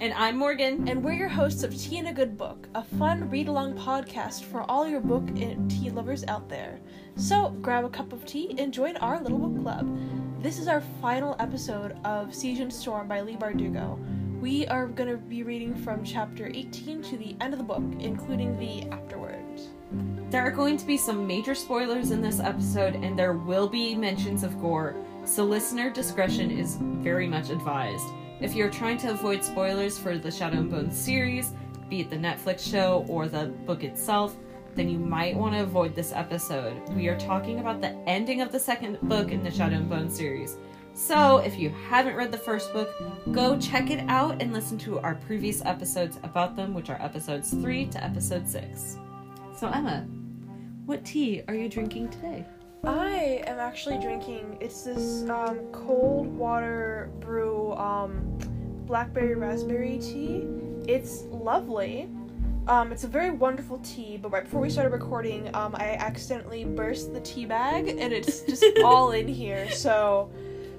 And I'm Morgan. and we're your hosts of Tea and a Good Book, a fun read along podcast for all your book and tea lovers out there. So grab a cup of tea and join our little book club. This is our final episode of Siege and Storm by Leigh Bardugo. We are going to be reading from chapter 18 to the end of the book, including the afterwards. There are going to be some major spoilers in this episode, and there will be mentions of gore, so listener discretion is very much advised. If you're trying to avoid spoilers for the Shadow and Bone series, be it the Netflix show or the book itself, then you might want to avoid this episode. We are talking about the ending of the second book in the Shadow and Bone series. So, if you haven't read the first book, go check it out and listen to our previous episodes about them, which are episodes 3 to episode 6. So, Emma, what tea are you drinking today? I am actually drinking. It's this um, cold water brew um, blackberry raspberry tea. It's lovely. Um, it's a very wonderful tea. But right before we started recording, um, I accidentally burst the tea bag, and it's just all in here. So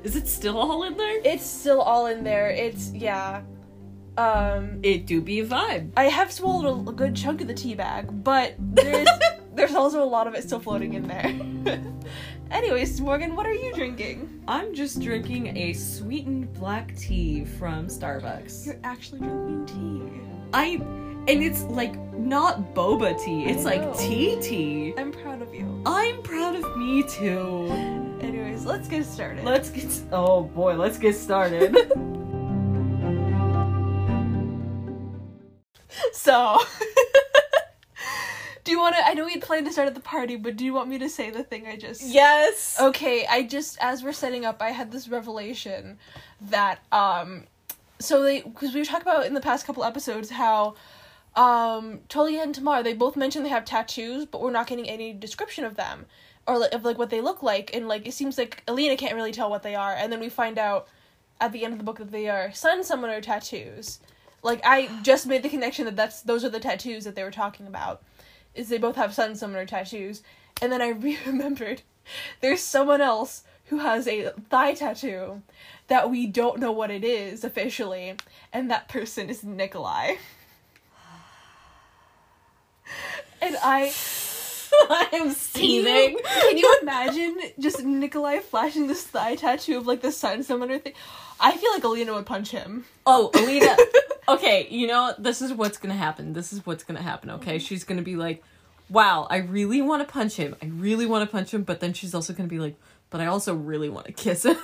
Is it still all in there? it's still all in there. It's yeah. Um, It do be a vibe. I have swallowed a, a good chunk of the tea bag, but there's there's also a lot of it still floating in there. Anyways, Morgan, what are you drinking? I'm just drinking a sweetened black tea from Starbucks. You're actually drinking tea. I and it's like not boba tea. It's like tea tea. I'm proud of you. I'm proud of me too. Anyways, let's get started. Let's get Oh boy, let's get started. so, do you want to? I know we had planned to start at the party, but do you want me to say the thing I just? yes. Okay, I just as we're setting up, I had this revelation that um, so they because we were talking about in the past couple episodes how um Tolya and Tamar they both mentioned they have tattoos, but we're not getting any description of them or like, of like what they look like, and like it seems like Alina can't really tell what they are, and then we find out at the end of the book that they are sun summoner tattoos. Like I just made the connection that that's those are the tattoos that they were talking about. Is they both have sun summoner tattoos, and then I remembered there's someone else who has a thigh tattoo that we don't know what it is officially, and that person is Nikolai. And I I'm can you, can you imagine just Nikolai flashing this thigh tattoo of like the sun summoner thing? I feel like Alina would punch him. Oh, Alina. okay, you know, this is what's gonna happen. This is what's gonna happen, okay? Mm-hmm. She's gonna be like, wow, I really wanna punch him. I really wanna punch him, but then she's also gonna be like, but I also really wanna kiss him.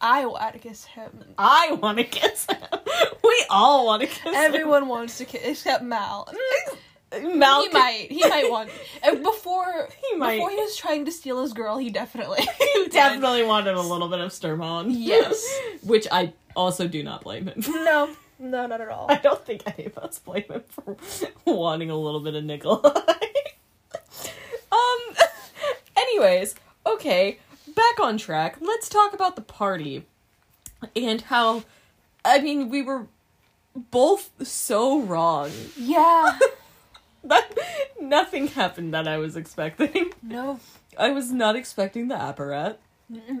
I want to kiss him. I wanna kiss him. We all wanna kiss him. Everyone wants to kiss except Mal. Mal he might. He might want. And before He might. before he was trying to steal his girl, he definitely He definitely wanted a little bit of Sturmhond. Yes. Which I also do not blame him for. No, no, not at all. I don't think any of us blame him for wanting a little bit of Nikolai. um. Anyways, okay, back on track. Let's talk about the party and how. I mean, we were both so wrong. Yeah. That nothing happened that I was expecting. No. I was not expecting the apparat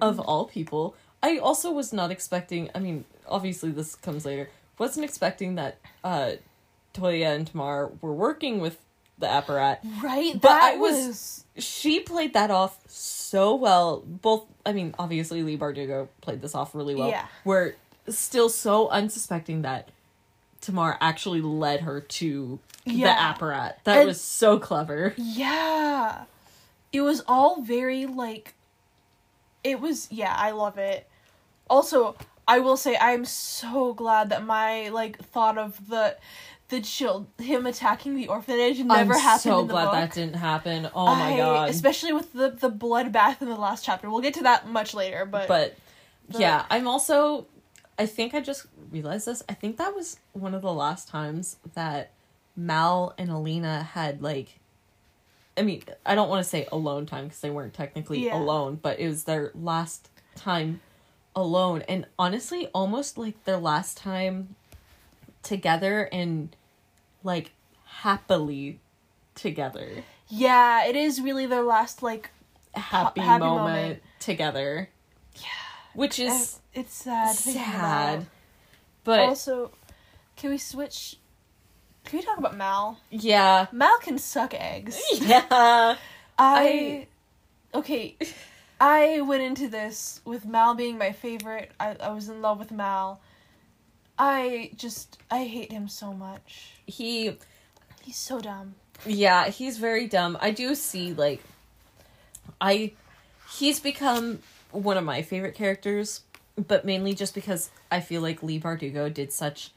of all people. I also was not expecting. I mean, obviously this comes later. Wasn't expecting that uh, Tolya and Tamar were working with the apparat. Right. But that I was- She played that off so well. Both. I mean, obviously Leigh Bardugo played this off really well. Yeah. We're still so unsuspecting that Tamar actually led her to Yeah. the apparat. That And- was so clever. Yeah. It was all very like it was yeah, I love it. Also, I will say I'm so glad that my like thought of the the child him attacking the orphanage never I'm happened so glad book. that didn't happen. Oh my I- god. Especially with the the bloodbath in the last chapter. We'll get to that much later, but, but the- yeah, I'm also I think I just realized this. I think that was one of the last times that Mal and Alina had like I mean, I don't want to say alone time because they weren't technically Yeah. alone, but it was their last time alone and honestly almost like their last time together and like happily together. yeah, it is really their last like Happy, happy moment, moment. together. Yeah. Which is it's sad. sad. But also Can we switch? Can we talk about Mal? Yeah. Mal can suck eggs. Yeah. I, okay, I went into this with Mal being my favorite. I, I was in love with Mal. I just I hate him so much. He He's so dumb. Yeah, he's very dumb. I do see like I he's become one of my favorite characters, but mainly just because I feel like Leigh Bardugo did such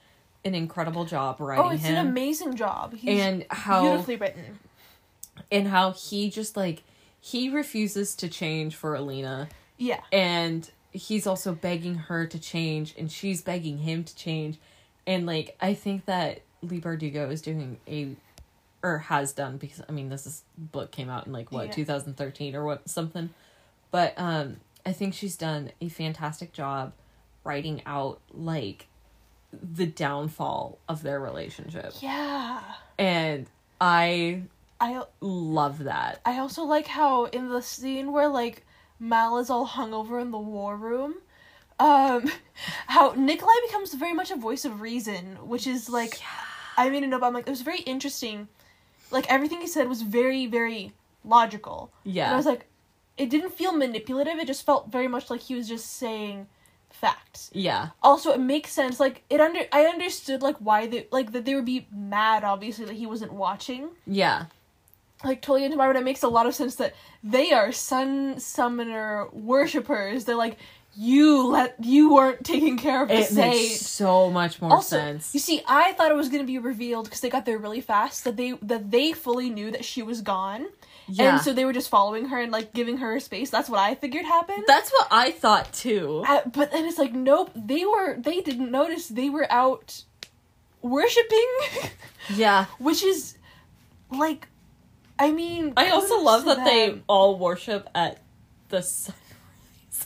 an incredible job writing him. Oh, it's him an amazing job. He's and how beautifully written. and how he just like he refuses to change for Alina Yeah. and he's also begging her to change and she's begging him to change and like i think that leigh bardugo is doing a or has done because i mean this is book came out in like what Yeah. 2013 or what something but um i think she's done a fantastic job writing out like the downfall of their relationship Yeah. and i I love that I also like how in the scene where like Mal is all hungover in the war room, um, how Nikolai becomes very much a voice of reason, which is like, I mean, no, but I'm like, it was very interesting. Like everything he said was very, very logical. And I was like, it didn't feel manipulative. It just felt very much like he was just saying facts. yeah Also, it makes sense. Like it under, I understood like why they like that they would be mad. Obviously, that he wasn't watching yeah like totally into Marvel. It makes a lot of sense that they are sun summoner worshippers. They're like, you let you weren't taking care of the it saint. makes so much more also, sense you see, I thought it was gonna be revealed because they got there really fast that they that they fully knew that she was gone, yeah and so they were just following her and like giving her space. That's what I figured happened. That's what I thought too. Uh, but then it's like, nope, they were they didn't notice they were out worshiping, Yeah. which is like, I mean, I also love to that they all worship at the sun.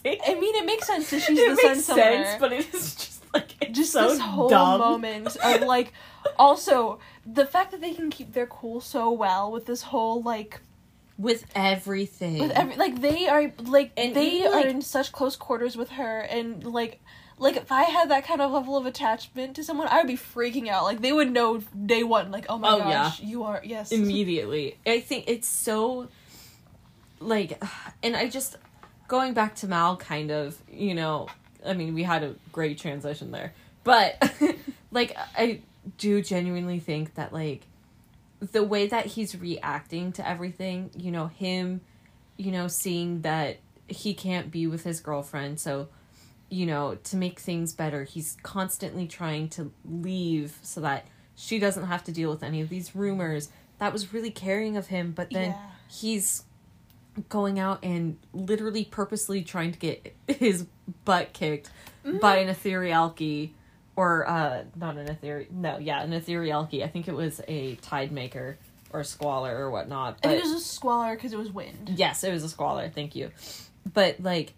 I mean, it makes sense that she's it the sun makes summoner. sense, but it is just like just so this whole dumb. moment of like, also the fact that they can keep their cool so well with this whole like with everything. with every like they are like And they even, are in such close quarters with her and like like if I had that kind of level of attachment to someone, I would be freaking out. Like they would know day one, like oh my Oh, gosh, you are yes. immediately. I think it's so like and I just going back to Mal kind of, you know, I mean, we had a great transition there. But like I do genuinely think that like the way that he's reacting to everything, you know, him, you know, seeing that he can't be with his girlfriend, so you know, to make things better, he's constantly trying to leave so that she doesn't have to deal with any of these rumors. That was really caring of him, but then Yeah. he's going out and literally purposely trying to get his butt kicked by mm-hmm. an Etherealki or uh not an ethereal no yeah an Etherealki i think it was a tide maker or Squaller or whatnot I but think it was a Squaller because it was wind. Yes, it was a Squaller. Thank you. But like,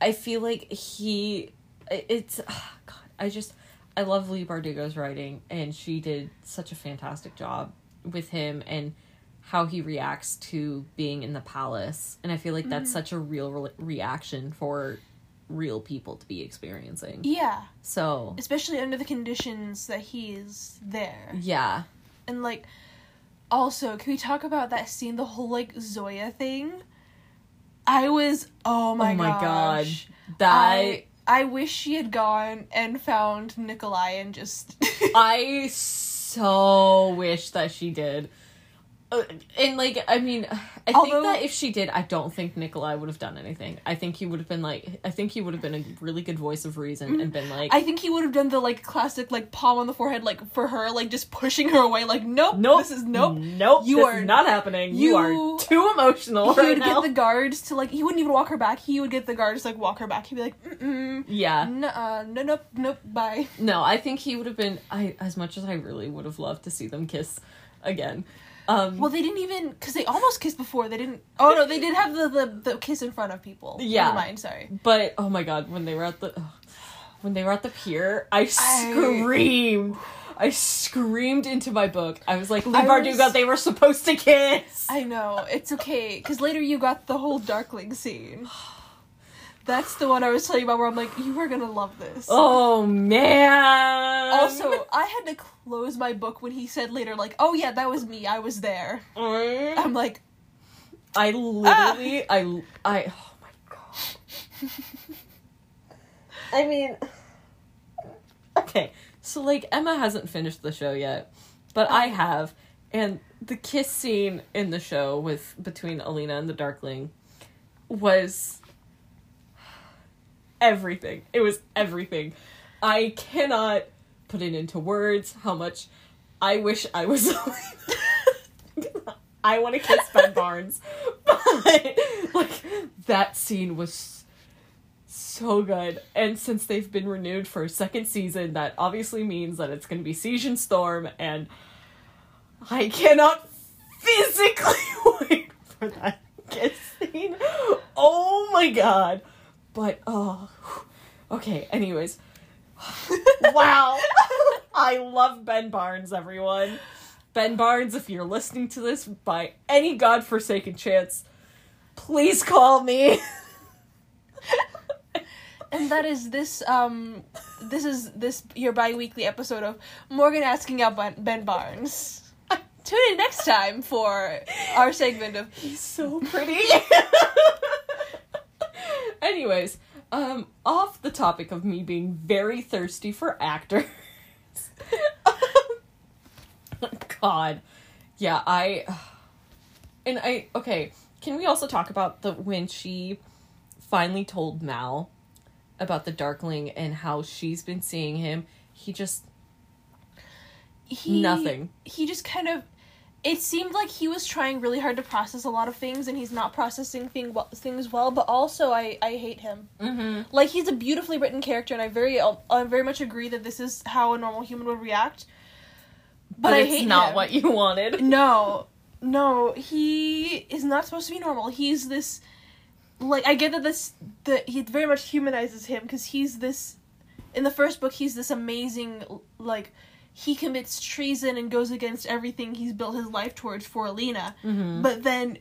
I feel like he, it's ah, God. I just I love Leigh Bardugo's writing, and she did such a fantastic job with him and how he reacts to being in the palace. And I feel like that's such a real re- reaction for real people to be experiencing. Yeah, So especially under the conditions that he's there. yeah, And like, also, can we talk about that scene, the whole like Zoya thing? I was, oh my, oh my god, gosh. that I I wish she had gone and found Nikolai and just. I so wish that she did. Uh, and like, I mean, I Although- think that if she did, I don't think Nikolai would have done anything. I think he would have been like, I think he would have been a really good voice of reason and been like, I think he would have done the like classic like palm on the forehead like for her like just pushing her away like nope nope, this is nope nope, You this are- is not happening. You, you- are too emotional he right would now. get the guards to like he wouldn't even walk her back he would get the guards to like walk her back he'd be like mm, mm, yeah, no, no nope nope bye no, I think he would have been. I as much as I really would have loved to see them kiss again. Um, well they didn't even because they almost kissed before they didn't oh no they did have the the, the kiss in front of people Yeah. Never mind sorry But oh my god, when they were at the when they were at the pier, I screamed. I screamed into my book. I was like, Leigh I Bardugo, was- they were supposed to kiss. I know it's okay because later you got the whole darkling scene That's the one I was telling you about where I'm like, you are gonna love this. Oh man. Also, I had to close my book when he said later, like, "Oh yeah, that was me. I was there." Mm. I'm like, I literally, I, I, oh my god. I mean, okay, so like Emma hasn't finished the show yet, but I have, and the kiss scene in the show with between Alina and the Darkling was everything. It was everything. I cannot put it into words how much I wish I was I want to kiss Ben Barnes, but like that scene was so good. And since they've been renewed for a second season, that obviously means that it's going to be Siege and Storm, and I cannot physically wait for that kiss scene. Oh my god! But oh, okay. Anyways, wow, I love Ben Barnes, everyone. Ben Barnes, if you're listening to this by any godforsaken chance, please call me. and that is this. Um, this is this your bi-weekly episode of Morgan asking out Ben- Ben Barnes. Tune in next time for our segment of He's so pretty. Anyways, um, off the topic of me being very thirsty for actors. God. Yeah, I and I okay, can we also talk about the when she finally told Mal about the Darkling and how she's been seeing him, he just he Nothing. He just kind of. It seemed like he was trying really hard to process a lot of things, and he's not processing thing well, things well. But also, I I hate him. mm-hmm. Like he's a beautifully written character, and I very I very much agree that this is how a normal human would react. But, but, I it's hate not him. what you wanted. No, no, he is not supposed to be normal. He's this, like I get that this that he very much humanizes him because he's this. In the first book, he's this amazing like. He commits treason and goes against everything he's built his life towards for Alina. Mm-hmm. But then,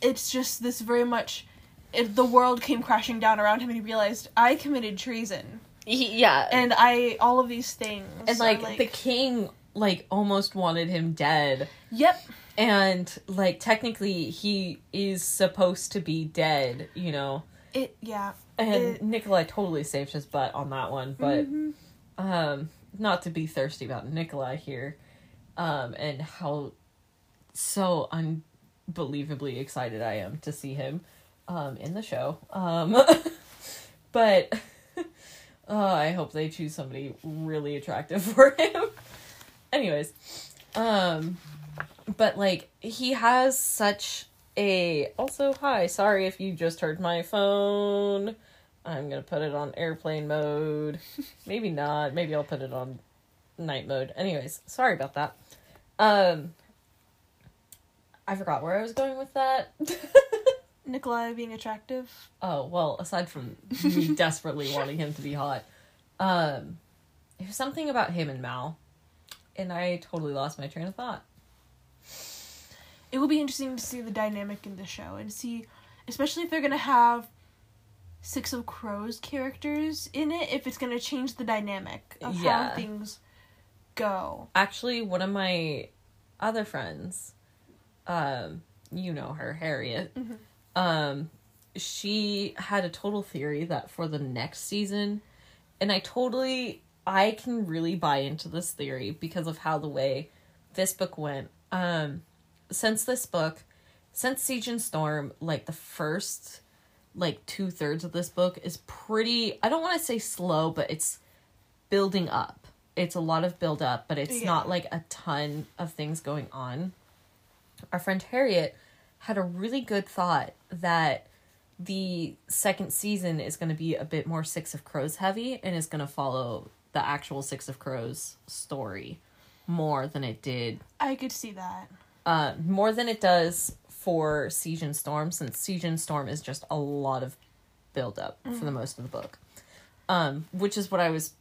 it's just this very much. If the world came crashing down around him, and he realized I committed treason, He, yeah, and I all of these things. and are, like, the king like almost wanted him dead yep, and like technically he is supposed to be dead you know it yeah. and It- nikolai totally saved his butt on that one but Mhm. um not to be thirsty about nikolai here um and how so unbelievably excited i am to see him um in the show. Um but uh, i hope they choose somebody really attractive for him. Anyways um but like he has such a also hi sorry if you just heard my phone i'm gonna put it on airplane mode. Maybe not. Maybe i'll put it on night mode. Anyways sorry about that. Um i forgot where i was going with that. Nikolai being attractive. oh well aside from me desperately wanting him to be hot um it was something about him and mal and i totally lost my train of thought. It will be interesting to see the dynamic in the show and see, especially if they're gonna have Six of Crows characters in it, if it's gonna change the dynamic of Yeah. how things go. actually one of my other friends um you know her harriet Mhm. um she had a total theory that for the next season and i totally i can really buy into this theory because of how the way this book went um since this book since siege and storm like the first like two-thirds of this book is pretty i don't want to say slow but it's building up it's a lot of build up but it's Yeah. not like a ton of things going on our friend harriet had a really good thought that the second season is going to be a bit more Six of Crows heavy and is going to follow the actual Six of Crows story more than it did, I could see that. uh, more than it does for Siege and Storm, since Siege and Storm is just a lot of build up for the most of the book. Um, which is what I was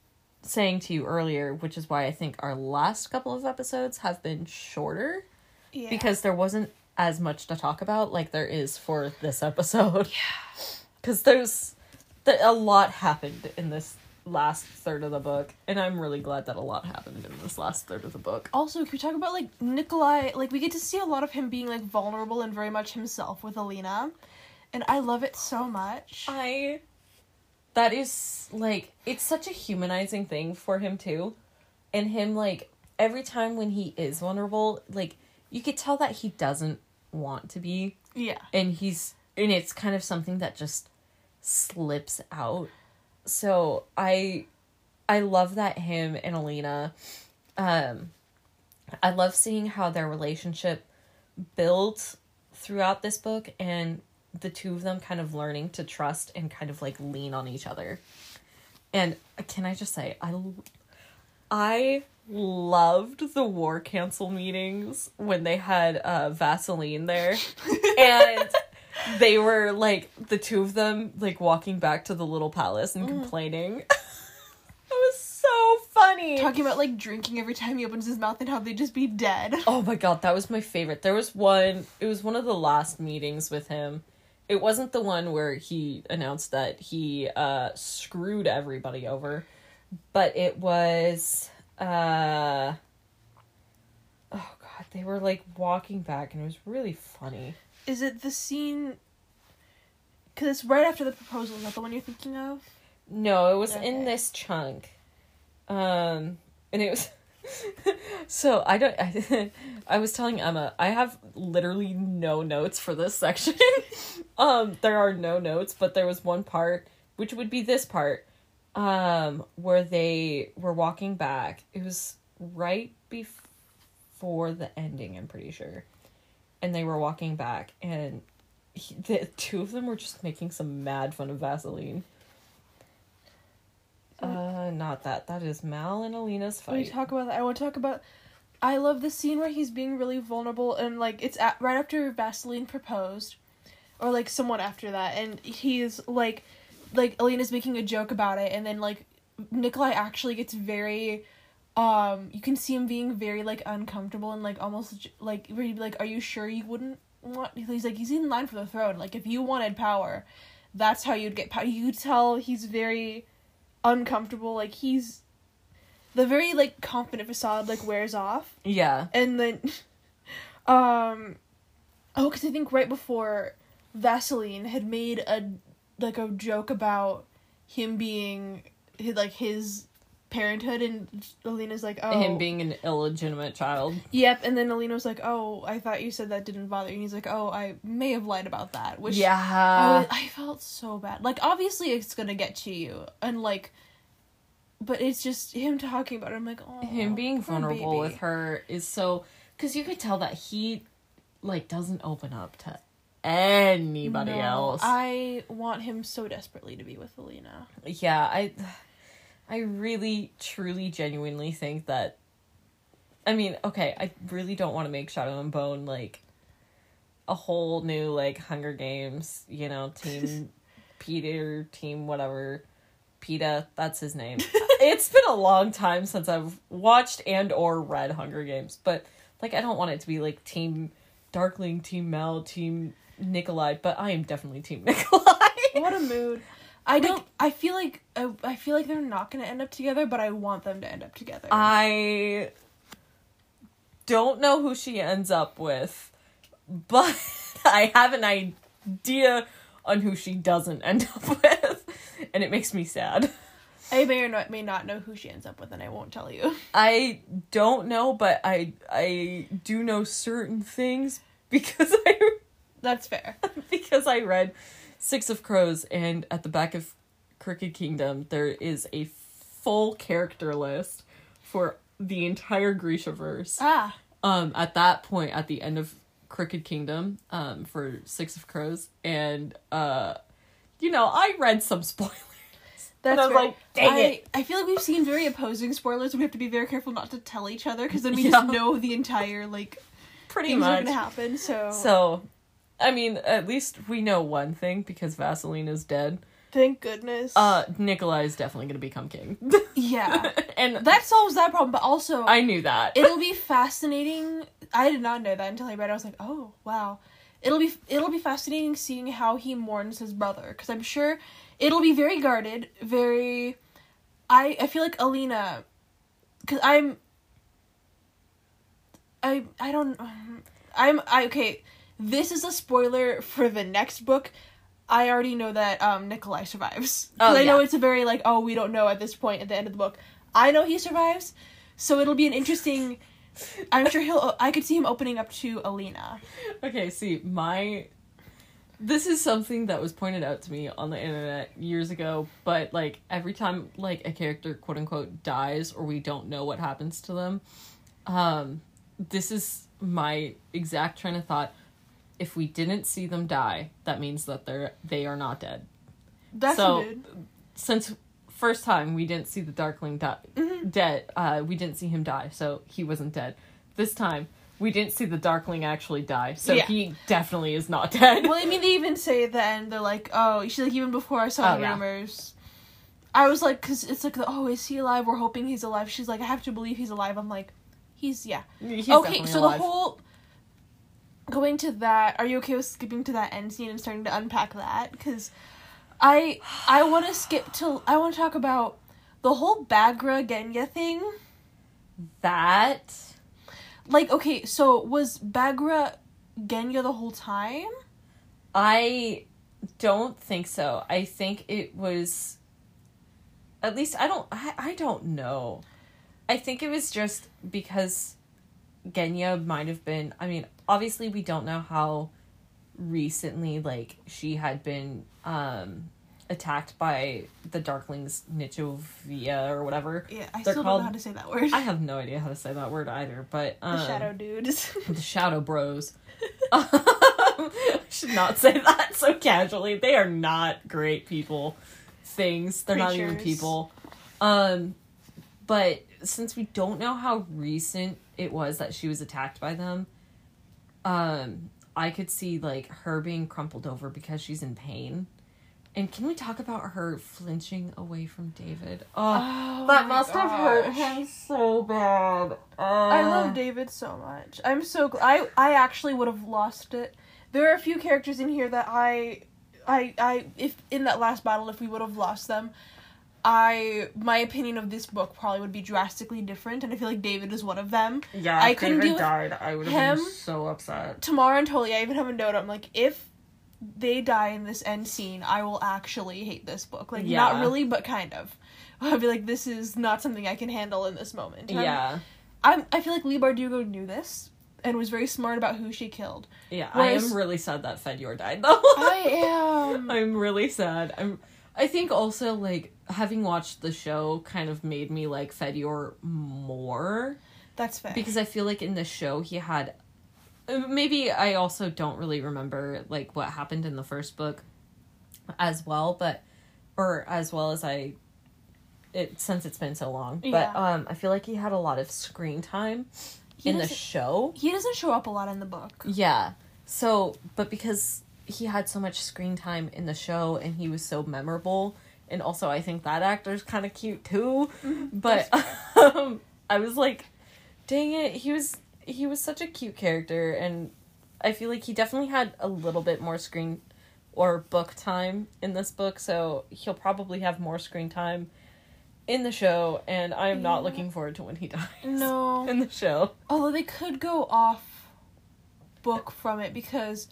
saying to you earlier, which is why I think our last couple of episodes have been shorter Yeah. because there wasn't as much to talk about like there is for this episode. Yeah. because there's th- a lot happened in this last third of the book, and I'm really glad that a lot happened in this last third of the book. Also, can we talk about like Nikolai? Like we get to see a lot of him being like vulnerable and very much himself with Alina, and I love it so much. I that is like it's such a humanizing thing for him too. And him like every time when he is vulnerable, like you could tell that he doesn't want to be yeah. and he's and it's kind of something that just slips out. So I I love that him and Alina um I love seeing how their relationship builds throughout this book and the two of them kind of learning to trust and kind of like lean on each other. And can I just say I I loved the war council meetings when they had uh Vaseline there and they were like the two of them like walking back to the little palace and complaining. it was so funny. Talking about like drinking every time he opens his mouth and how they'd just be dead. Oh my god, that was my favorite. There was one, it was one of the last meetings with him. It wasn't the one where he announced that he uh screwed everybody over, but it was uh Oh god, they were like walking back and it was really funny. Is it the scene? Because it's right after the proposal. Is that the one you're thinking of? No, it was Okay. in this chunk. Um and it was so I don't I, I was telling Emma I have literally no notes for this section. um there are no notes, but there was one part which would be this part um where they were walking back. It was right before the ending, I'm pretty sure. And they were walking back and he, the two of them were just making some mad fun of Vaseline. Uh, not that. That is Mal and Alina's When we talk about that, I want to talk about. I love the scene where he's being really vulnerable and like it's at, right after Vaseline proposed, or like somewhat after that, and he's like, like Alina's making a joke about it, and then like Nikolai actually gets very, um, you can see him being very like uncomfortable and like almost like where he'd be like, "Are you sure you wouldn't want?" He's like, he's in line for the throne. Like if you wanted power, that's how you'd get power. You tell he's very uncomfortable. Like he's the very like confident facade like wears off, Yeah. and then, um, oh, because I think right before Vaseline had made a like a joke about him being like his parenthood, and Alina's like, oh, Him being an illegitimate child. Yep, and then Alina was like, "Oh, I thought you said that didn't bother you." And he's like, "Oh, I may have lied about that." Which I, yeah. was- I felt so bad. Like, obviously, it's gonna get to you, and like, but it's just him talking about it. I'm like, oh, Him being vulnerable baby." with her is so. Because you could tell that he, like, doesn't open up to anybody No, else. I want him so desperately to be with Alina. yeah, I. I really, truly, genuinely think that. I mean, okay, I really don't want to make Shadow and Bone like a whole new like Hunger Games, you know, team Peter, team whatever. Peeta, that's his name. it's been a long time since I've watched and or read Hunger Games, but like I don't want it to be like team Darkling, team Mel, team Nikolai, but I am definitely team Nikolai. What a mood. I don't. I feel like I, I feel like they're not gonna end up together, but I want them to end up together. I don't know who she ends up with, but I have an idea on who she doesn't end up with, and it makes me sad. I may or not, may not know who she ends up with, and I won't tell you. I don't know, but I I do know certain things because I That's fair. because I read Six of Crows, and at the back of Crooked Kingdom there is a full character list for the entire Grishaverse. Ah, um at that point at the end of Crooked Kingdom um for Six of Crows and uh you know I read some spoilers. that's And I was fair. like, dang I, it. I feel like we've seen very opposing spoilers, and we have to be very careful not to tell each other, because then we Yeah. just know the entire like Pretty things are much. gonna happen. So, So I mean at least we know one thing because Vaseline is dead. thank goodness. Uh Nikolai is definitely gonna become king. yeah, and that solves that problem. But also, I knew that. it'll be fascinating. I did not know that until I read. it. I was like, oh wow. it'll be it'll be fascinating seeing how he mourns his brother because I'm sure it'll be very guarded, very. I I feel like Alina, because I'm. I I don't. I'm I okay. This is a spoiler for the next book. I already know that um Nikolai survives. 'Cause Oh, I know yeah. it's a very like oh we don't know at this point at the end of the book. I know he survives, so it'll be an interesting. I'm sure he'll. I could see him opening up to Alina. Okay, see, my this is something that was pointed out to me on the internet years ago, but like every time like a character quote unquote dies or we don't know what happens to them, um this is my exact train of thought. If we didn't see them die, that means that they're they are not dead. That's So- good. Since first time we didn't see the Darkling die Mhm. dead, uh we didn't see him die, so he wasn't dead. This time we didn't see the Darkling actually die, so Yeah. he definitely is not dead. Well, I mean, they even say at the end, they're like, oh, she's like, even before I saw Oh, the yeah. rumors, I was like, because it's like, oh, is he alive? We're hoping he's alive. She's like, I have to believe he's alive. I'm like, he's, yeah. He's okay, so alive. the whole. Going to that, are you okay with skipping to that end scene and starting to unpack that? Because I I want to skip to I want to talk about the whole Baghra Genya thing. that Like, okay, so was Baghra Genya the whole time? I don't think so. I think it was at least I don't I, I don't know. I think it was just because Genya might have been I mean, obviously we don't know how recently like she had been um attacked by the Darklings nichevo'ya or whatever. Yeah, I They're still called- don't know how to say that word. I have no idea how to say that word either, but um, the Shadow Dudes. the Shadow Bros. I should not say that so casually. They are not great people. Things. They're not even people. Um but since we don't know how recent it was that she was attacked by them, um I could see like her being crumpled over because she's in pain. And can we talk about her flinching away from David? Oh, Oh that must have hurt him so bad. I Uh, love David so much. I'm so gl- I I actually would have lost it. There are a few characters in here that I I I if in that last battle if we would have lost them, I my opinion of this book probably would be drastically different and I feel like David is one of them. Yeah, I couldn't David died, I would have been so upset. Tamara and Totally, I even have a note. I'm like, if they die in this end scene, I will actually hate this book. Like, not really, but kind of. I'll be like, this is not something I can handle in this moment. And Yeah, I'm, I feel like Leigh Bardugo knew this and was very smart about who she killed. yeah. Whereas- I am really sad that Fedor died, though. I am. I'm really sad. I'm. I think also like having watched the show kind of made me like Fedor more That's fair. because I feel like in the show he had. uh, Maybe I also don't really remember like what happened in the first book, as well, but or as well as I. It since it's been so long, Yeah. but um, I feel like he had a lot of screen time He in the show. he doesn't show up a lot in the book. Yeah. So, but because he had so much screen time in the show and he was so memorable, and also I think that actor's kind of cute too. But um, I was like, dang it, he was he was such a cute character, and I feel like he definitely had a little bit more screen or book time in this book, so he'll probably have more screen time in the show, and I am not Yeah. looking forward to when he dies. No. in the show. Although they could go off book from it because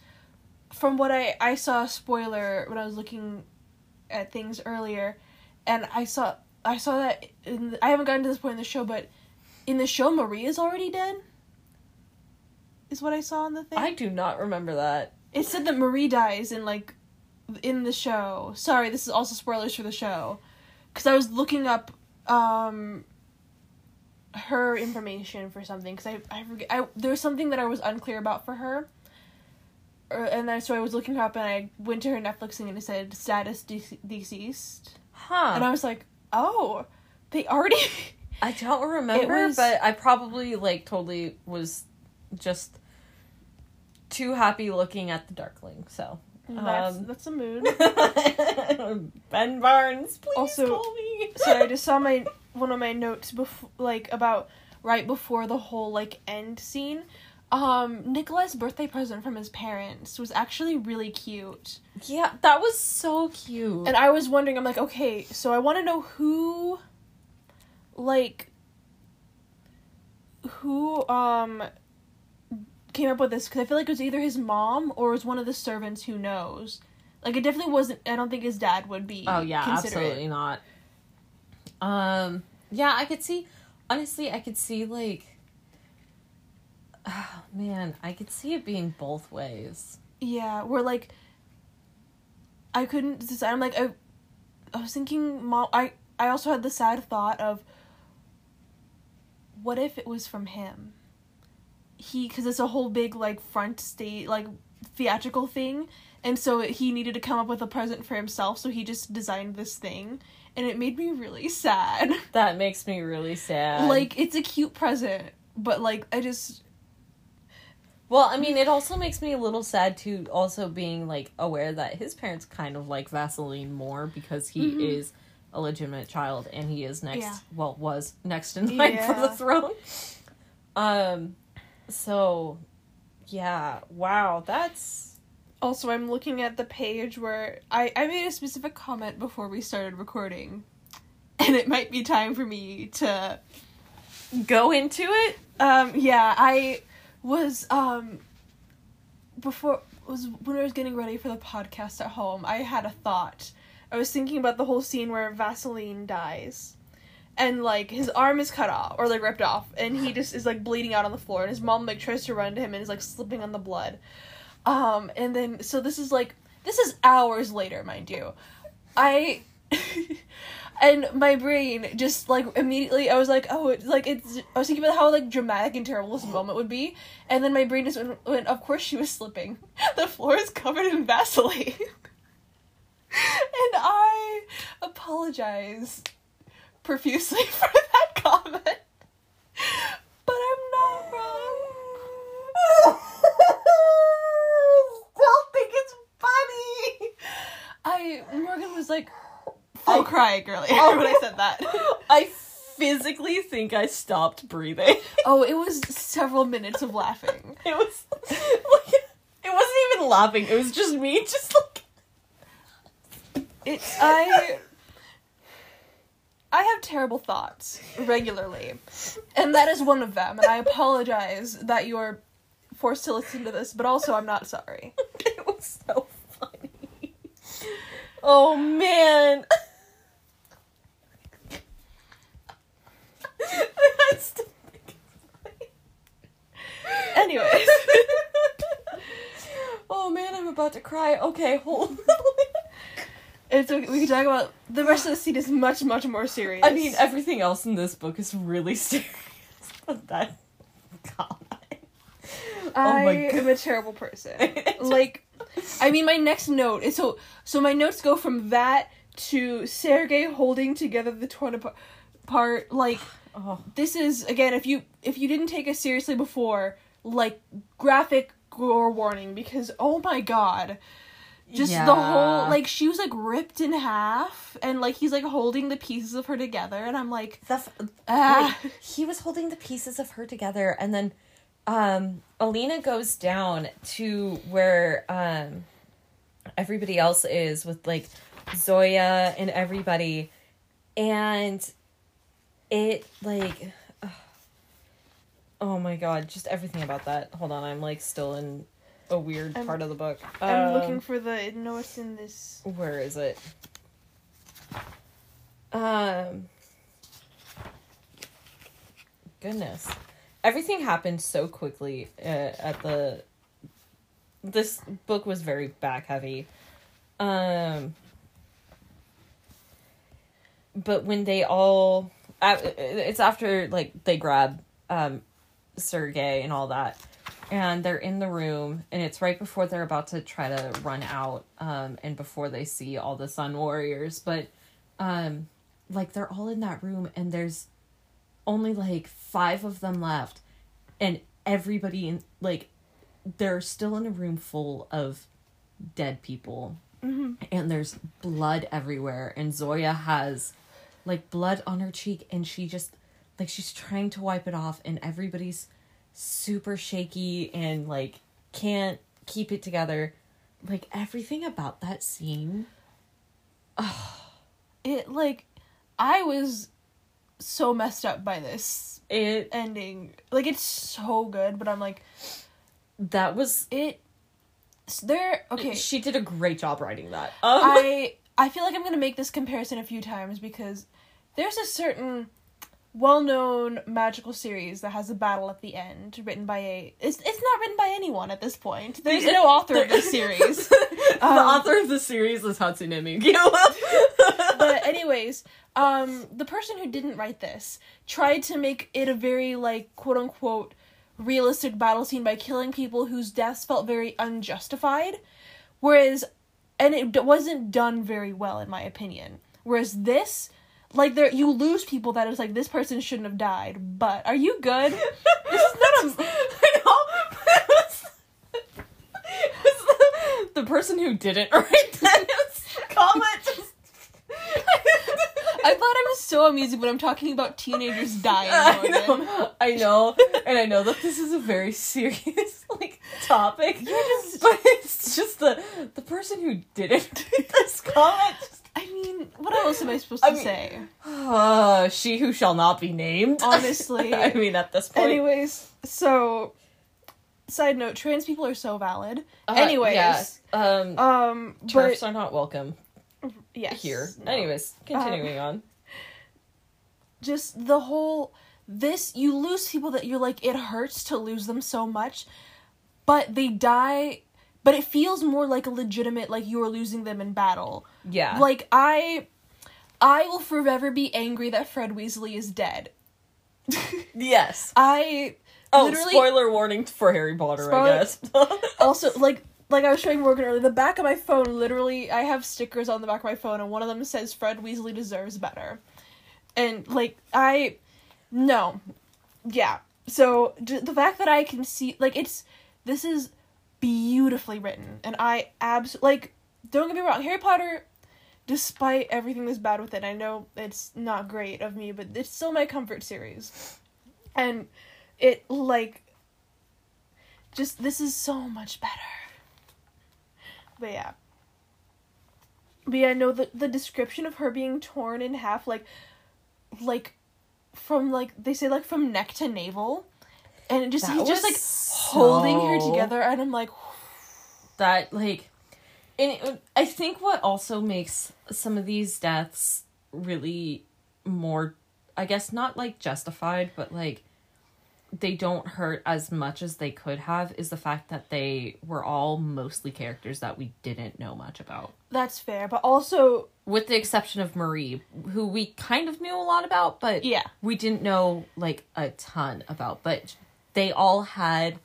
from what I I saw a spoiler when I was looking at things earlier and I saw I saw that in the, I haven't gotten to this point in the show but in the show Marie's already dead is what I saw in the thing. I do not remember that. It said that Marie dies in like in the show. Sorry, this is also spoilers for the show. Cuz I was looking up um her information for something cuz I I forget I there was something that I was unclear about for her. Er, and then so I was looking her up and I went to her Netflix thing and it said status de- deceased. Huh. And I was like, "Oh, they already I don't remember, was- but I probably like totally was just too happy looking at the Darkling. So That's Um, that's a mood. Ben Barnes, please Also- call me. so I just saw my one of my notes before, like about right before the whole like end scene. Um Nikolai's birthday present from his parents was actually really cute. Yeah, that was so cute. And I was wondering, I'm like, okay, so I want to know who, like, who um came up with this because I feel like it was either his mom or it was one of the servants who knows. Like, it definitely wasn't. I don't think his dad would be. oh yeah, absolutely not. Um, yeah, I could see. Honestly, I could see like. Oh man, I could see it being both ways. Yeah, where like I couldn't decide. I'm like I, I was thinking, mom. I I also had the sad thought of what if it was from him. He because it's a whole big like front state like theatrical thing, and so he needed to come up with a present for himself. So he just designed this thing, and it made me really sad. That makes me really sad. like it's a cute present, but like I just well, I mean, it also makes me a little sad too. Also being like aware that his parents kind of like Vaseline more because he Mhm. is a legitimate child and he is next. Yeah. Well, was next in line for the throne. Um, so yeah, wow, that's Also, I'm looking at the page where I, I made a specific comment before we started recording. And it might be time for me to. go into it. Um, yeah, I was, um, before, was when I was getting ready for the podcast at home, I had a thought. I was thinking about the whole scene where Vaseline dies. And, like, his arm is cut off, or, like, ripped off, and he just is, like, bleeding out on the floor, and his mom, like, tries to run to him and is, like, slipping on the blood. Um, and then, so this is, like, this is hours later, mind you. I, and my brain just, like, immediately, I was like, oh, it's, like, it's, I was thinking about how, like, dramatic and terrible this moment would be, and then my brain just went, went of course she was slipping. The floor is covered in Vaseline. and I apologize profusely for that comment. But I'm not wrong. Still think it's funny. I Morgan was like full I- crying earlier Oh. when I oh. said that. I physically think I stopped breathing. Oh, it was several minutes of laughing. It was like it wasn't even laughing. It was just me, just like It's I I have terrible thoughts regularly. And that is one of them. And I apologize that you're forced to listen to this, but also I'm not sorry. it was so funny. Oh man. I still think it's funny. Anyways. oh man, I'm about to cry. Okay, hold. It's okay. We can talk about the rest of the scene is much, much more serious. I mean, everything else in this book is really serious. But that, God. I oh my am a terrible person. Like I mean my next note is so so my notes go from that to Sergey holding together the torn apart part like oh, this is again if you if you didn't take us seriously before like graphic gore warning because oh my god. Just the whole like she was like ripped in half and like he's like holding the pieces of her together and i'm like the f- ah. Like, he was holding the pieces of her together and then um Alina goes down to where um everybody else is with like Zoya and everybody and it like oh my god just everything about that hold on i'm like still in a weird I'm- part of the book i'm Um, looking for the no it's in this where is it? Um goodness. Everything happened so quickly uh, at the this book was very back heavy. Um but when they all it's after like they grab um Sergey and all that. And they're in the room and it's right before they're about to try to run out um and before they see all the sun warriors. But um like they're all in that room and there's only like five of them left. And everybody in like they're still in a room full of dead people. Mhm. and there's blood everywhere. And Zoya has like blood on her cheek and she just like she's trying to wipe it off and everybody's super shaky and like can't keep it together. Like everything about that scene. It like I was so messed up by this It ending. Like it's so good, but I'm like that was it there okay. She did a great job writing that. Um, I I feel like I'm gonna make this comparison a few times because there's a certain well-known magical series that has a battle at the end written by a it's it's not written by anyone at this point. There's no author of this series. the Um, author of the series is Hatsune Miku. but anyways, um the person who didn't write this tried to make it a very like quote unquote realistic battle scene by killing people whose deaths felt very unjustified whereas and it wasn't done very well in my opinion whereas this like there you lose people that is like this person shouldn't have died but are you good this is not a I know. the, the person who didn't write that comment just. I thought i was so amusing when i'm talking about teenagers dying I know, I know, and I know that this is a very serious like topic. You're just- but it's just the the person who didn't read this comment. Just, i mean what else am i supposed I to mean- say uh, she who shall not be named. Honestly. I mean, at this point. Anyways, so side note, trans people are so valid. Uh, Anyways, yeah, um, um, but are not welcome yes, here. no. Anyways, um, continuing on. just the whole this you lose people that you're like it hurts to lose them so much, but they die. But it feels more like a legitimate like you are losing them in battle. Yeah. Like I, I will forever be angry that Fred Weasley is dead. yes. I Oh, spoiler warning for Harry Potter, Spoiler- I guess. also like like I was showing Morgan earlier, the back of my phone literally I have stickers on the back of my phone and one of them says Fred Weasley deserves better. And like I no. Yeah. So j- the fact that I can see like it's this is beautifully written and I abs like don't get me wrong, Harry Potter despite everything that's bad with it, I know it's not great of me, but it's still my comfort series. And it like just this is so much better. But yeah. But yeah, no, the the description of her being torn in half, like like from like they say like from neck to navel. And it just That he's just like holding her together and I'm like that like and it, i think what also makes some of these deaths really more i guess not like justified but like they don't hurt as much as they could have is the fact that they were all mostly characters that we didn't know much about that's fair. But also with the exception of marie who we kind of knew a lot about but Yeah. we didn't know like a ton about but they all had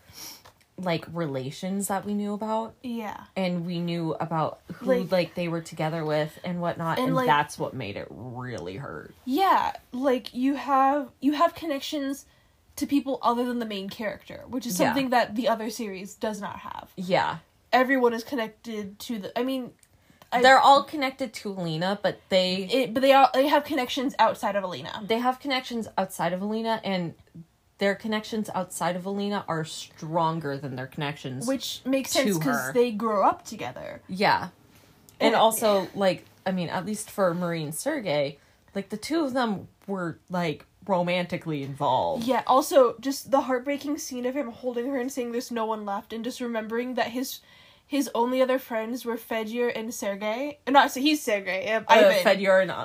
like relations that we knew about yeah. and we knew about who Like- like, they were together with and whatnot And, and, like- that's what made it really hurt Yeah, like you have you have connections to people other than the main character, which is Yeah. something that the other series does not have. yeah Everyone is connected to the I mean I- they're all connected to alina but they it, but they are they have connections outside of Alina. they have connections outside of alina and their connections outside of alina are stronger than their connections Which makes sense because they grow up together. yeah and Yeah. also like i mean at least for Marie and sergey like the two of them were like romantically involved Yeah, also just the heartbreaking scene of him holding her and saying there's no one left and just remembering that his his only other friends were Fedyor and Sergey. Uh, Not so he's Sergey, uh, uh, Ivan.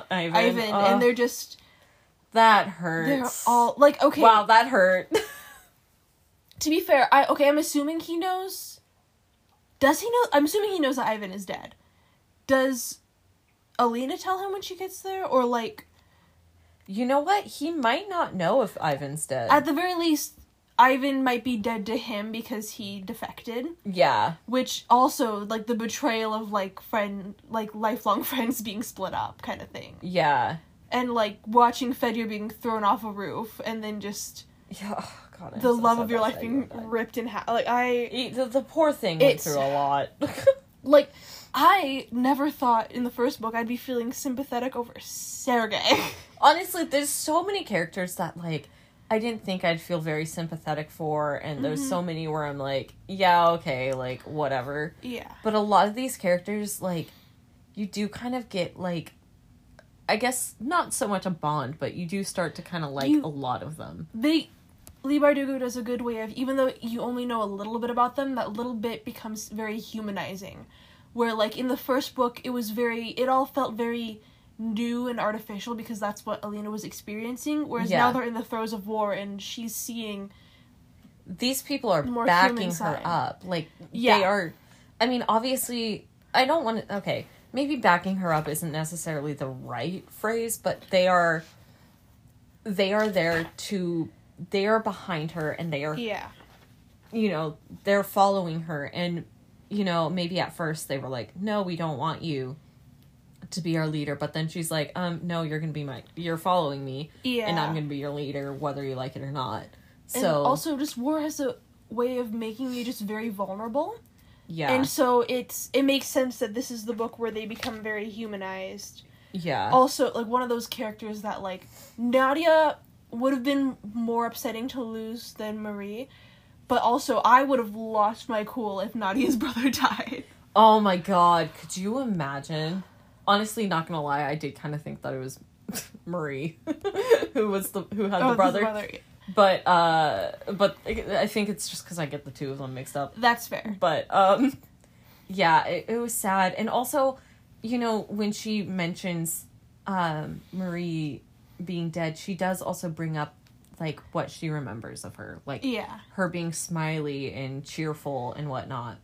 And Ivan, Ivan, uh, and they're just that hurts. they're all like okay. Wow, that hurt. To be fair, I okay. I'm assuming he knows. Does he know? I'm assuming he knows that Ivan is dead. Does Alina tell him when she gets there, or like you know what? He might not know if Ivan's dead. at the very least, Ivan might be dead to him because he defected. yeah. Which also like the betrayal of like friend, like lifelong friends being split up, kind of thing, Yeah. and like watching Fedyor being thrown off a roof, and then just Yeah. oh, God, I'm the so love of your life being ripped in half. Like I. He- the, the poor thing went through a lot. like I never thought in the first book I'd be feeling sympathetic over Sergey. Honestly, there's so many characters that like I didn't think I'd feel very sympathetic for, and Mm-hmm. there's so many where I'm like, yeah, okay, like whatever. Yeah. But a lot of these characters, like, you do kind of get like, I guess not so much a bond, but you do start to kind of like You- a lot of them. They Leigh Bardugo does a good way of even though you only know a little bit about them, that little bit becomes very humanizing. Where like in the first book it was very it all felt very new and artificial because that's what Alina was experiencing. Whereas Yeah. now they're in the throes of war and she's seeing These people are backing her up. Like, Yeah. they are. I mean, obviously, I don't want to. Okay, maybe backing her up isn't necessarily the right phrase, but they are. They are there to. They are behind her and they are Yeah. you know, they're following her and you know, maybe at first they were like, "No, we don't want you to be our leader." But then she's like, "Um, no, you're going to be my you're following me Yeah. and I'm going to be your leader whether you like it or not." And So, also just war has a way of making you just very vulnerable. yeah. And so it's it makes sense that this is the book where they become very humanized. yeah. Also, like one of those characters that like Nadia would have been more upsetting to lose than Marie, but also I would have lost my cool if Nadia's brother died. oh my god, could you imagine? Honestly, not to lie, I did kind of think that it was Marie who was the who had Oh, the brother. brother. But uh but I think it's just cuz I get the two of them mixed up. That's fair. but um yeah it, it was sad and also you know when she mentions um marie being dead she does also bring up like what she remembers of her like Yeah. her being smiley and cheerful and whatnot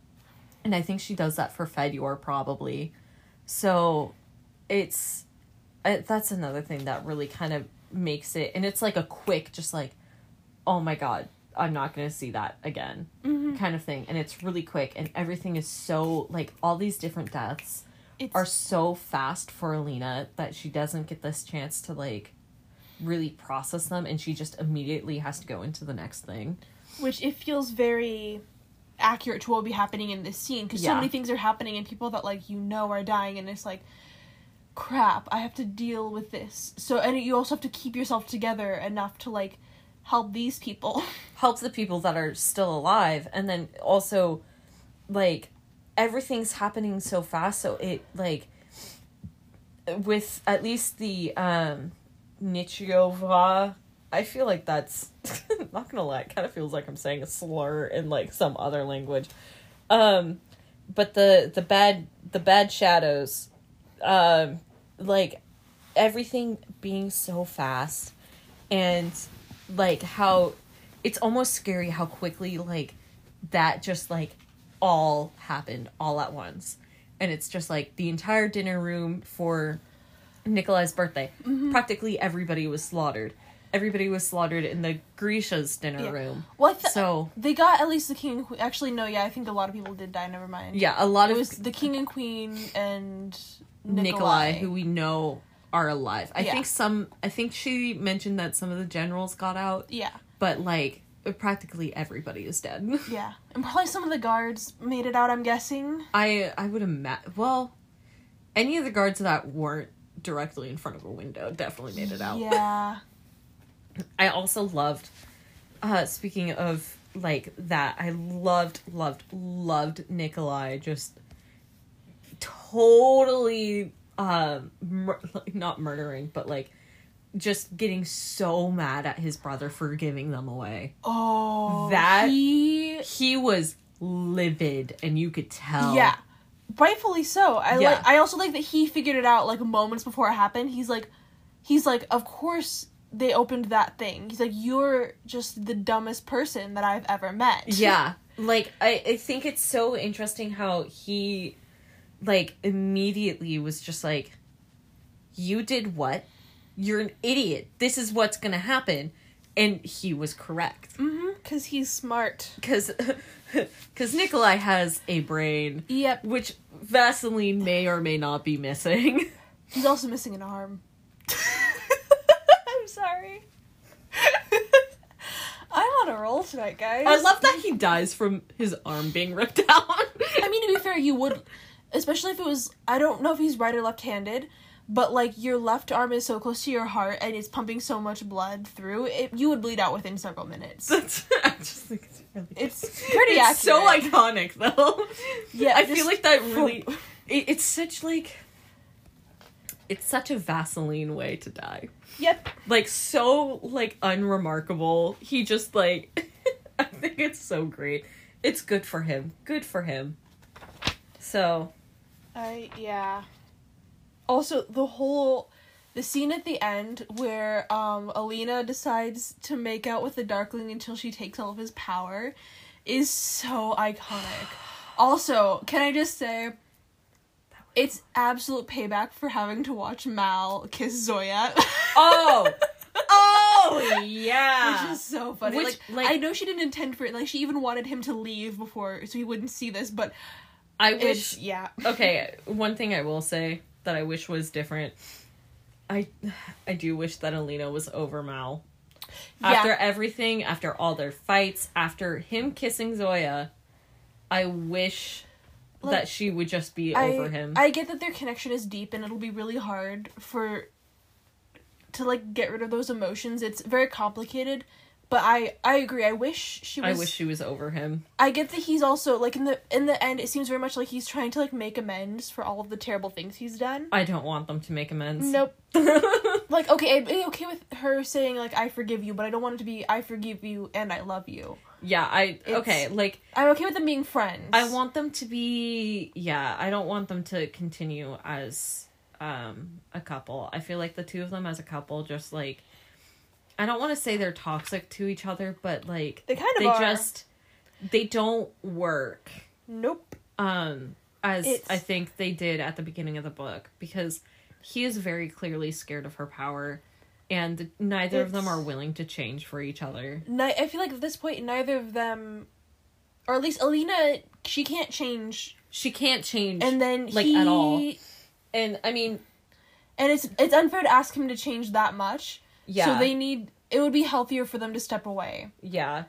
and i think she does that for fedyor probably so it's uh, that's another thing that really kind of makes it and it's like a quick just like oh my god i'm not gonna see that again Mm-hmm. kind of thing and it's really quick and everything is so like all these different deaths It's are so fast for alina that she doesn't get this chance to like really process them and she just immediately has to go into the next thing. Which it feels very accurate to what will be happening in this scene because so many things are happening and people that like you know are dying and it's like crap i have to deal with this. So and you also have to keep yourself together enough to like help these people. Helps the people that are still alive and then also like everything's happening so fast so it like with at least the um nichevo'ya I feel like that's not gonna lie, it kind of feels like I'm saying a slur in like some other language. Um but the the bad the bad shadows um like everything being so fast and like how it's almost scary how quickly like that just like all happened all at once and it's just like the entire dinner room for Nikolai's birthday. Mm-hmm. Practically everybody was slaughtered. Everybody was slaughtered in the Grisha's dinner Yeah. room. Well th- so they got at least the king and queen. Actually no yeah i think a lot of people did die never mind. Yeah a lot it of was the king and queen and Nikolai, nikolai, who we know are alive. I Yeah. think some i think she mentioned that some of the generals got out yeah. but like practically everybody is dead. Yeah. And probably some of the guards made it out i'm guessing. I I would imagine. Well, any of the guards that weren't directly in front of a window definitely made it out. yeah I also loved. Uh, speaking of like that, I loved, loved, loved Nikolai just totally, um, mur- like, not murdering, but like just getting so mad at his brother for giving them away. Oh, That- he, He was livid, and you could tell. yeah, rightfully so. I Yeah. like. I also like that he figured it out like moments before it happened. He's like, he's like, of course they opened that thing. He's like, you're just the dumbest person that I've ever met. Yeah. Like I, I think it's so interesting how he like immediately was just like you did what? You're an idiot. This is what's going to happen. And he was correct. Mm-hmm. Cause he's smart. Cuz cuz Nikolai has a brain Yep. which Vasily may or may not be missing. He's also missing an arm. I'm sorry. I'm on a roll tonight, guys. I love that he dies from his arm being ripped out. I mean, to be fair, you would, especially if it was. I don't know if he's right or left-handed, but like your left arm is so close to your heart and it's pumping so much blood through it, you would bleed out within several minutes. That's, I just think it's really It's pretty it's so accurate. iconic though. Yeah, I feel like that really. It, it's such like. It's such a Vasily way to die. Yep. Like so like unremarkable. He just like. I think it's so great. It's good for him. Good for him. So I yeah. Also, the whole the scene at the end where um Alina decides to make out with the Darkling until she takes all of his power is so iconic. Also, can I just say it's absolute payback for having to watch Mal kiss Zoya. Oh. Oh yeah. Which is so funny. Which, like, like- I know she didn't intend for it. Like she even wanted him to leave before so he wouldn't see this, but I wish yeah. okay, one thing I will say that I wish was different. I I do wish that Alina was over Mal. After yeah. everything, after all their fights, after him kissing Zoya, I wish Like, that she would just be I, over him. I get that their connection is deep and it'll be really hard for to like get rid of those emotions. It's very complicated, but I I agree. I wish she I was wish she was over him. I get that he's also like in the in the end it seems very much like he's trying to like make amends for all of the terrible things he's done. I don't want them to make amends. Nope. Like okay, I'd be okay with her saying like I forgive you, but I don't want it to be I forgive you and I love you. yeah, I It's- okay, like I'm okay with them being friends. I want them to be yeah, I don't want them to continue as um a couple. I feel like the two of them as a couple just like I don't want to say they're toxic to each other, but like They kind of they are. just they don't work Nope. um as It's- I think they did at the beginning of the book because he is very clearly scared of her power and neither of them are willing to change for each other. Ni- I feel like at this point neither of them or at least Alina she can't change She can't change and then like he, at all. And I mean, and it's it's unfair to ask him to change that much. Yeah. So they need it would be healthier for them to step away. Yeah.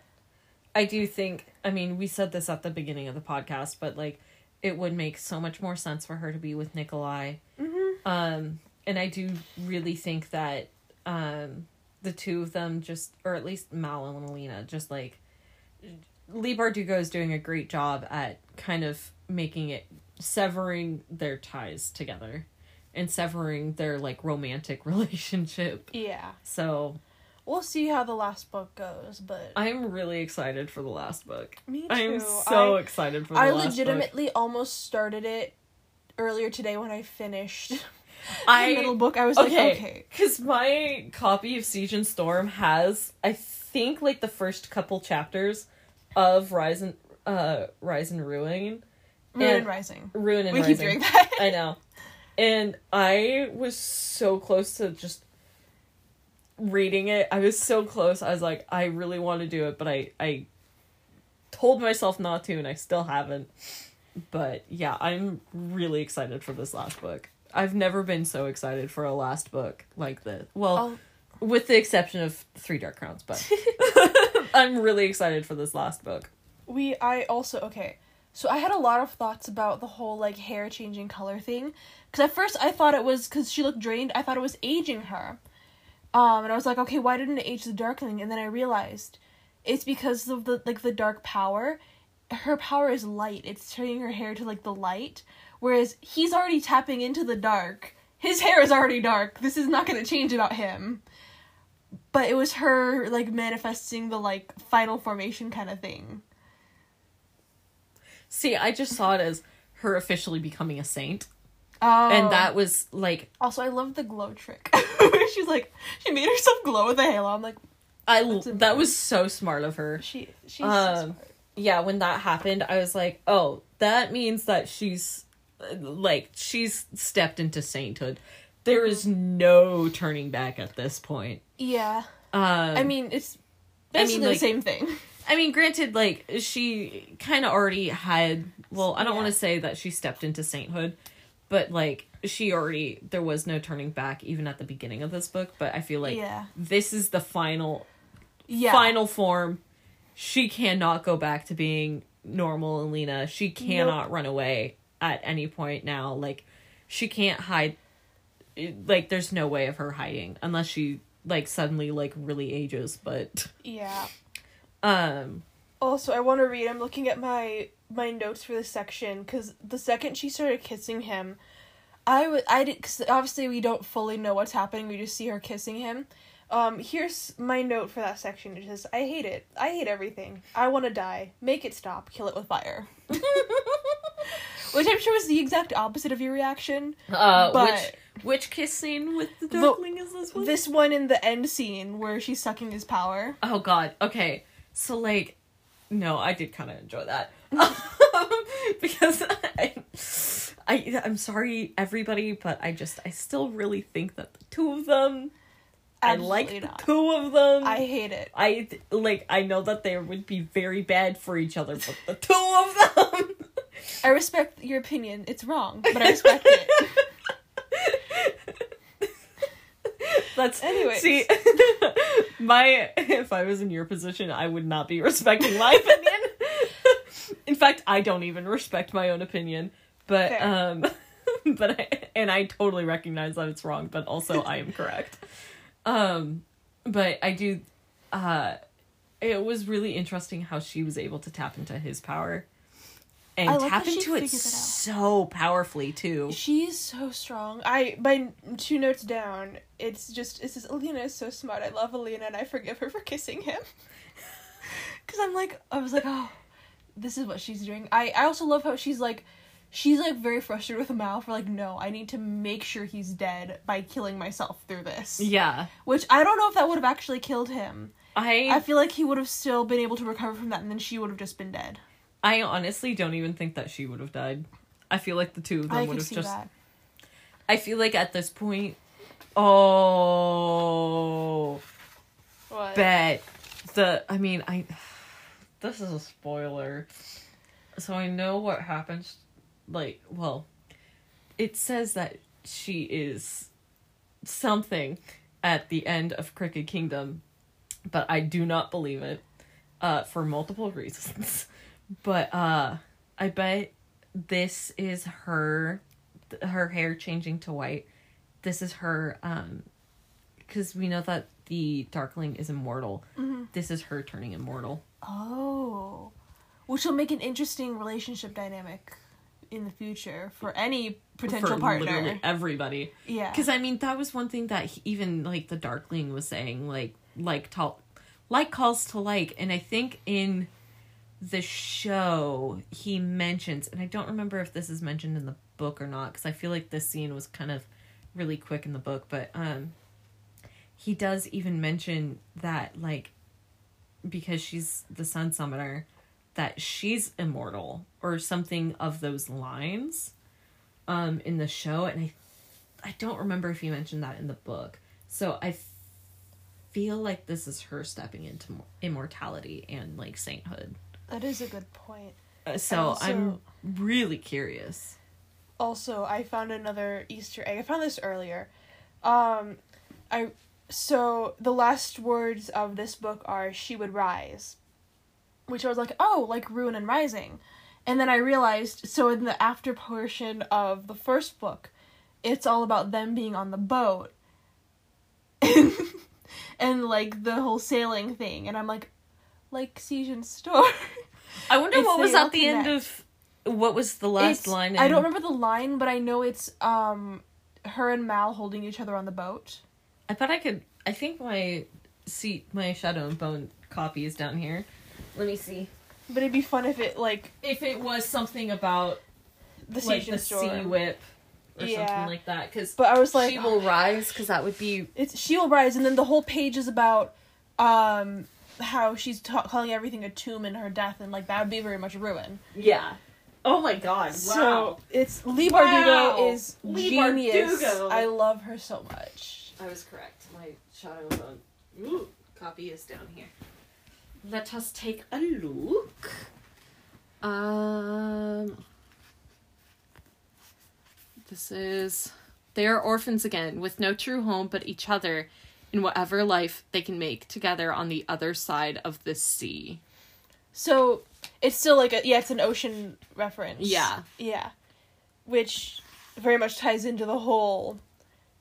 I do think, I mean, we said this at the beginning of the podcast, but like it would make so much more sense for her to be with Nikolai. Mm-hmm. Um and I do really think that um the two of them just or at least Mal and Alina just like Leigh Bardugo is doing a great job at kind of making it severing their ties together and severing their like romantic relationship. Yeah. So We'll see how the last book goes, but I'm really excited for the last book. me too. I'm so I, excited for the last book. I last legitimately almost started it earlier today when I finished the middle book. I was like, okay, okay. because my copy of Siege and Storm has, I think, like the first couple chapters of Rise and uh Rise and Ruin, Ruin And- and Rising. Ruin and We Rising. keep doing that. I know, and I was so close to just reading it. I was so close. I was like, I really want to do it, but I I told myself not to, and I still haven't. But yeah, I'm really excited for this last book. I've never been so excited for a last book like this. Well, Oh. with the exception of Three Dark Crowns, but I'm really excited for this last book. we I also okay. So I had a lot of thoughts about the whole like hair changing color thing. Cuz at first I thought it was cuz she looked drained. I thought it was aging her. Um and I was like, "Okay, why didn't it age the darkling?" And then I realized it's because of the like the dark power. Her power is light. It's turning her hair to like the light, whereas he's already tapping into the dark. His hair is already dark. This is not to change about him. But it was her like manifesting the like final formation kind of thing. See, I just saw it as her officially becoming a saint, Oh. and that was like Also, I love the glow trick. She's like, she made herself glow with a halo. I'm like, I that was so smart of her. she, she's so Um, smart. yeah, when that happened, I was like, oh, that means that she's like she's stepped into sainthood. There is no turning back at this point. Yeah. Um, I mean, it's I mean, basically like- the same thing. I mean, granted, like she kind of already had. Well, I don't Yeah. want to say that she stepped into sainthood, but like she already there was no turning back even at the beginning of this book. But I feel like Yeah. this is the final Yeah. final form. She cannot go back to being normal Alina. She cannot run away at any point now. Like she can't hide like there's no way of her hiding unless she like suddenly like really ages but Yeah. Um Also, I want to read. I'm looking at my my notes for this section because the second she started kissing him, I would I did cause obviously we don't fully know what's happening. We just see her kissing him. Um, here's my note for that section. It says, "I hate it. I hate everything. I want to die. Make it stop. Kill it with fire." Which I'm sure was the exact opposite of your reaction. uh But- which which kiss scene with the The- darkling is this one This one in the end scene where she's sucking his power. oh god okay so like no i did kind of enjoy that because I, I i'm sorry everybody but i just i still really think that the two of them i like Absolutely the two of them I hate it. I like I know that they would be very bad for each other, but the two of them I respect your opinion. It's wrong, but I respect it. That's anyway. See, my if I was in your position, I would not be respecting my opinion. in fact, I don't even respect my own opinion. But Fair. um, but I and I totally recognize that it's wrong, but also I am correct. Um, but I do. Uh, it was really interesting how she was able to tap into his power. And I tap into it figured it out. so powerfully too. She's so strong. I by two notes down, it's just it says Alina is so smart. I love Alina and I forgive her for kissing him. Cause I'm like I was like, oh, this is what she's doing. I I also love how she's like she's like very frustrated with Mal for like, no, I need to make sure he's dead by killing myself through this. Yeah, Which I don't know if that would have actually killed him. I I feel like he would have still been able to recover from that and then she would have just been dead. I honestly don't even think that she would have died. I feel like the two of them would have just. that. I feel like at this point, oh, What? bet the. I mean, I. This is a spoiler, so I know what happens. Like, well, it says that she is something at the end of Crooked Kingdom, but I do not believe it, uh, for multiple reasons. But uh, I bet this is her, her hair changing to white. This is her, um, because we know that the Darkling is immortal. Mm-hmm. This is her turning immortal. Oh, which will make an interesting relationship dynamic in the future for any potential for partner. everybody. Yeah, Because I mean, that was one thing that he, even like the Darkling was saying, like like tall, like calls to like, and I think in the show he mentions, and I don't remember if this is mentioned in the book or not, because I feel like this scene was kind of really quick in the book, but um, he does even mention that like because she's the Sun Summoner, that she's immortal or something of those lines um in the show and i i don't remember if he mentioned that in the book. So I feel like this is her stepping into immortality and like sainthood that is a good point. Uh, so also- i'm really curious Also, I found another Easter egg. I found this earlier. Um, I so the last words of this book are "She would rise," which I was like, oh, like Ruin and Rising, and then I realized so in the after portion of the first book, it's all about them being on the boat, and like the whole sailing thing, and I'm like, like Siege and Storm. i wonder It's what was at the end of what was the last It's- line I don't remember the line, but I know it's um her and Mal holding each other on the boat. i bet i could i think my seat my shadow and bone copy is down here let me see But it'd be fun if it like if it was something about the like the Storm. sea whip or Yeah. something like that because But I was like, she will rise because that would be it's she will rise, and then the whole page is about um how she's ta- calling everything a tomb in her death, and like that would be very much ruin. yeah oh my god So it's Leigh Wow. Bardugo is Leigh genius. Bardugo. I love her so much. I was correct. My shadow copy is down here. Let us take a look. Um, this is they are orphans again, with no true home but each other, in whatever life they can make together on the other side of the sea. So it's still like a yeah, it's an ocean reference. Yeah. Yeah. Which very much ties into the whole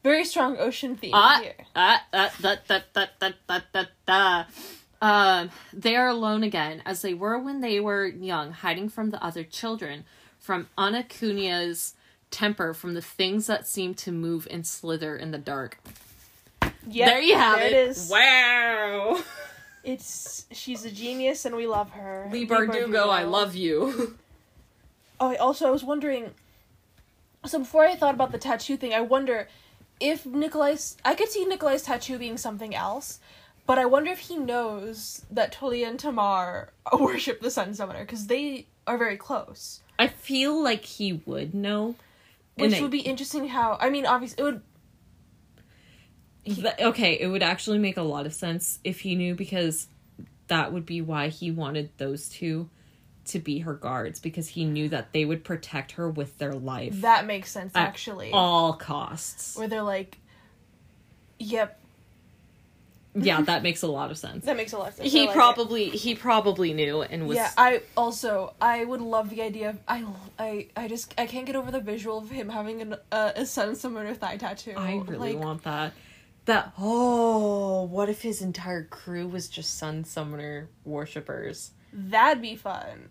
Very strong ocean theme Ah, here. ah, ah, da, da, da, da, da, da, da. Um, they are alone again, as they were when they were young, hiding from the other children, from Ana Kuya's temper, from the things that seem to move and slither in the dark. Yep, there you have there it. it is. Wow. It's she's a genius and we love her. Leigh Bardugo, I love you. Oh, also I was wondering. So before I thought about the tattoo thing, I wonder if Nikolai's. I could see Nikolai's tattoo being something else, but I wonder if he knows that Tolya and Tamar worship the Sun Summoner because they are very close. I feel like he would know. Which And it- would be interesting. How I mean, obviously, it would. Th- okay, it would actually make a lot of sense if he knew because that would be why he wanted those two to be her guards because he knew that they would protect her with their life That makes sense, At actually. all costs. Where they're like, "Yep, Yeah, that makes a lot of sense. that makes a lot of sense." He like it. probably he probably knew and was Yeah, I also I would love the idea of I I I just I can't get over the visual of him having an, uh, a sun summoner thigh tattoo. I really like, want that. That oh, what if his entire crew was just sun summoner worshippers? that'd be fun.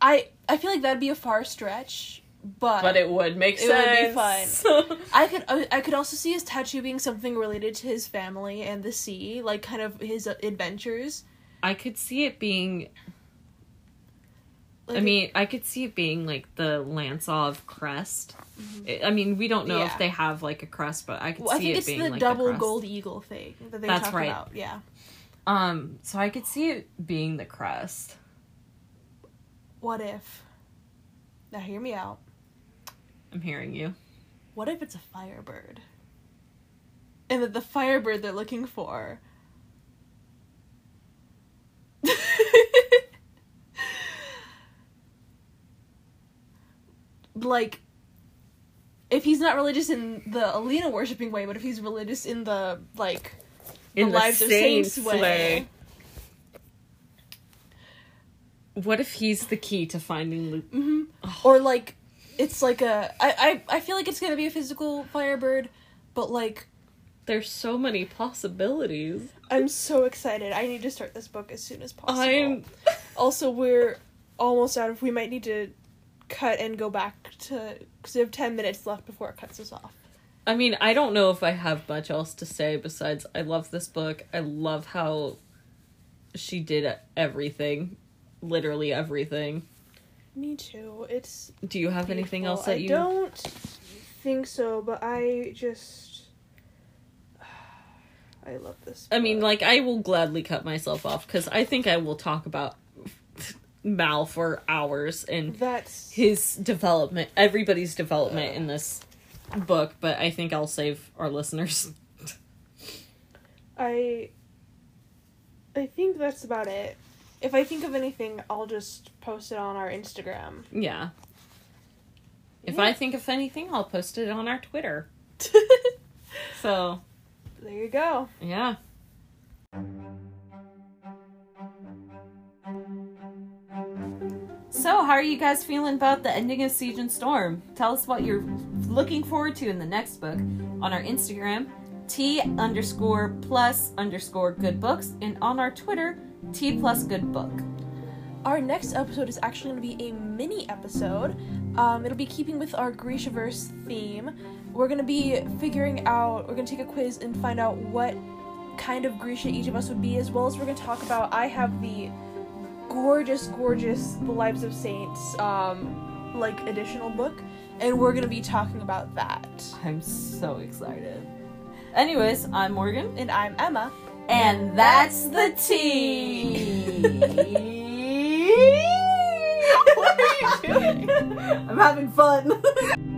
I I feel like that'd be a far stretch, but But it would make It would be sense. I could I, I could also see his tattoo being something related to his family and the sea, like kind of his adventures. I could see it being Like, I mean, I could see it being like the Lantsov crest. I- I mean, we don't know Mm-hmm. Yeah. if they have like a crest, but I could well, I see think it it's being the like double gold eagle thing that they That's talk right. about. Yeah. Um, so I could see it being the crest. What if? Now hear me out. I'm hearing you. What if it's a firebird? And that the firebird they're looking for. Like, if he's not religious in the Alina worshipping way, but if he's religious in the, like, In the Lives of Saints Saints way. way. What if he's the key to finding Luke? hmm Or, like, it's like a. I, I, I feel like it's gonna be a physical firebird, but, like, There's so many possibilities. I'm so excited. I need to start this book as soon as possible. I'm. Also, we're almost out of. We might need to cut and go back to because we have ten minutes left before it cuts us off. I mean, I don't know if I have much else to say besides I love this book. I love how she did everything, literally everything. Me too. It's. Do you have anything else that I you don't think so, but I just. I love this. I mean, like I will gladly cut myself off cuz I think I will talk about Mal for hours and that's his development, everybody's development in this book, but I think I'll save our listeners. I. I think that's about it. If I think of anything, I'll just post it on our Instagram. Yeah. If Yeah. I think of anything, I'll post it on our Twitter. So, there you go. yeah. So, how are you guys feeling about the ending of Siege and Storm? Tell us what you're looking forward to in the next book on our Instagram, T underscore plus underscore good books, and on our Twitter, T plus good book. Our next episode is actually going to be a mini episode. Um, it'll be keeping with our Grishaverse theme. We're going to be figuring out, we're going to take a quiz and find out what kind of Grisha each of us would be, as well as we're going to talk about. I have the gorgeous, gorgeous The Lives of Saints, um, like additional book, and we're to be talking about that. I'm so excited. Anyways, I'm Morgan. And I'm Emma. And that's the tea. what are you doing? I'm having fun.